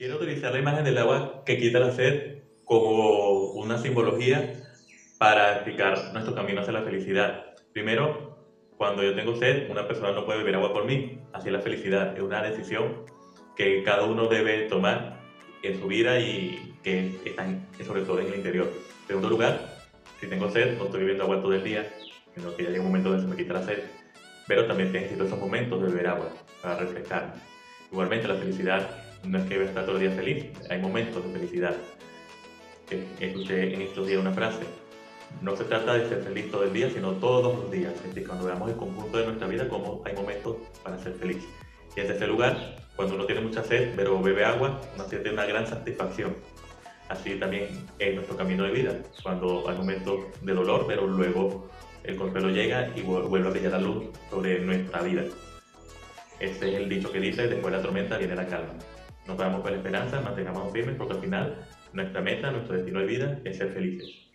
Quiero utilizar la imagen del agua que quita la sed como una simbología para explicar nuestro camino hacia la felicidad. Primero, cuando yo tengo sed, una persona no puede beber agua por mí. Así la felicidad. Es una decisión que cada uno debe tomar en su vida y que está sobre todo en el interior. En segundo lugar, si tengo sed, no estoy bebiendo agua todo el día, sino que ya llega un momento donde se me quita la sed. Pero también necesito esos momentos de beber agua para refrescarme. Igualmente, la felicidad no es que voy a estar todo el día feliz, hay momentos de felicidad. Escuché en estos días una frase, no se trata de ser feliz todo el día, sino todos los días. Es decir, cuando veamos el conjunto de nuestra vida, como hay momentos para ser feliz. Y en tercer lugar, cuando uno tiene mucha sed, pero bebe agua, uno siente una gran satisfacción. Así también es nuestro camino de vida. Cuando hay momentos de dolor, pero luego el consuelo llega y vuelve a brillar la luz sobre nuestra vida. Ese es el dicho que dice, después de la tormenta viene la calma. Nos vamos con la esperanza, mantengamos firmes porque al final nuestra meta, nuestro destino de vida es ser felices.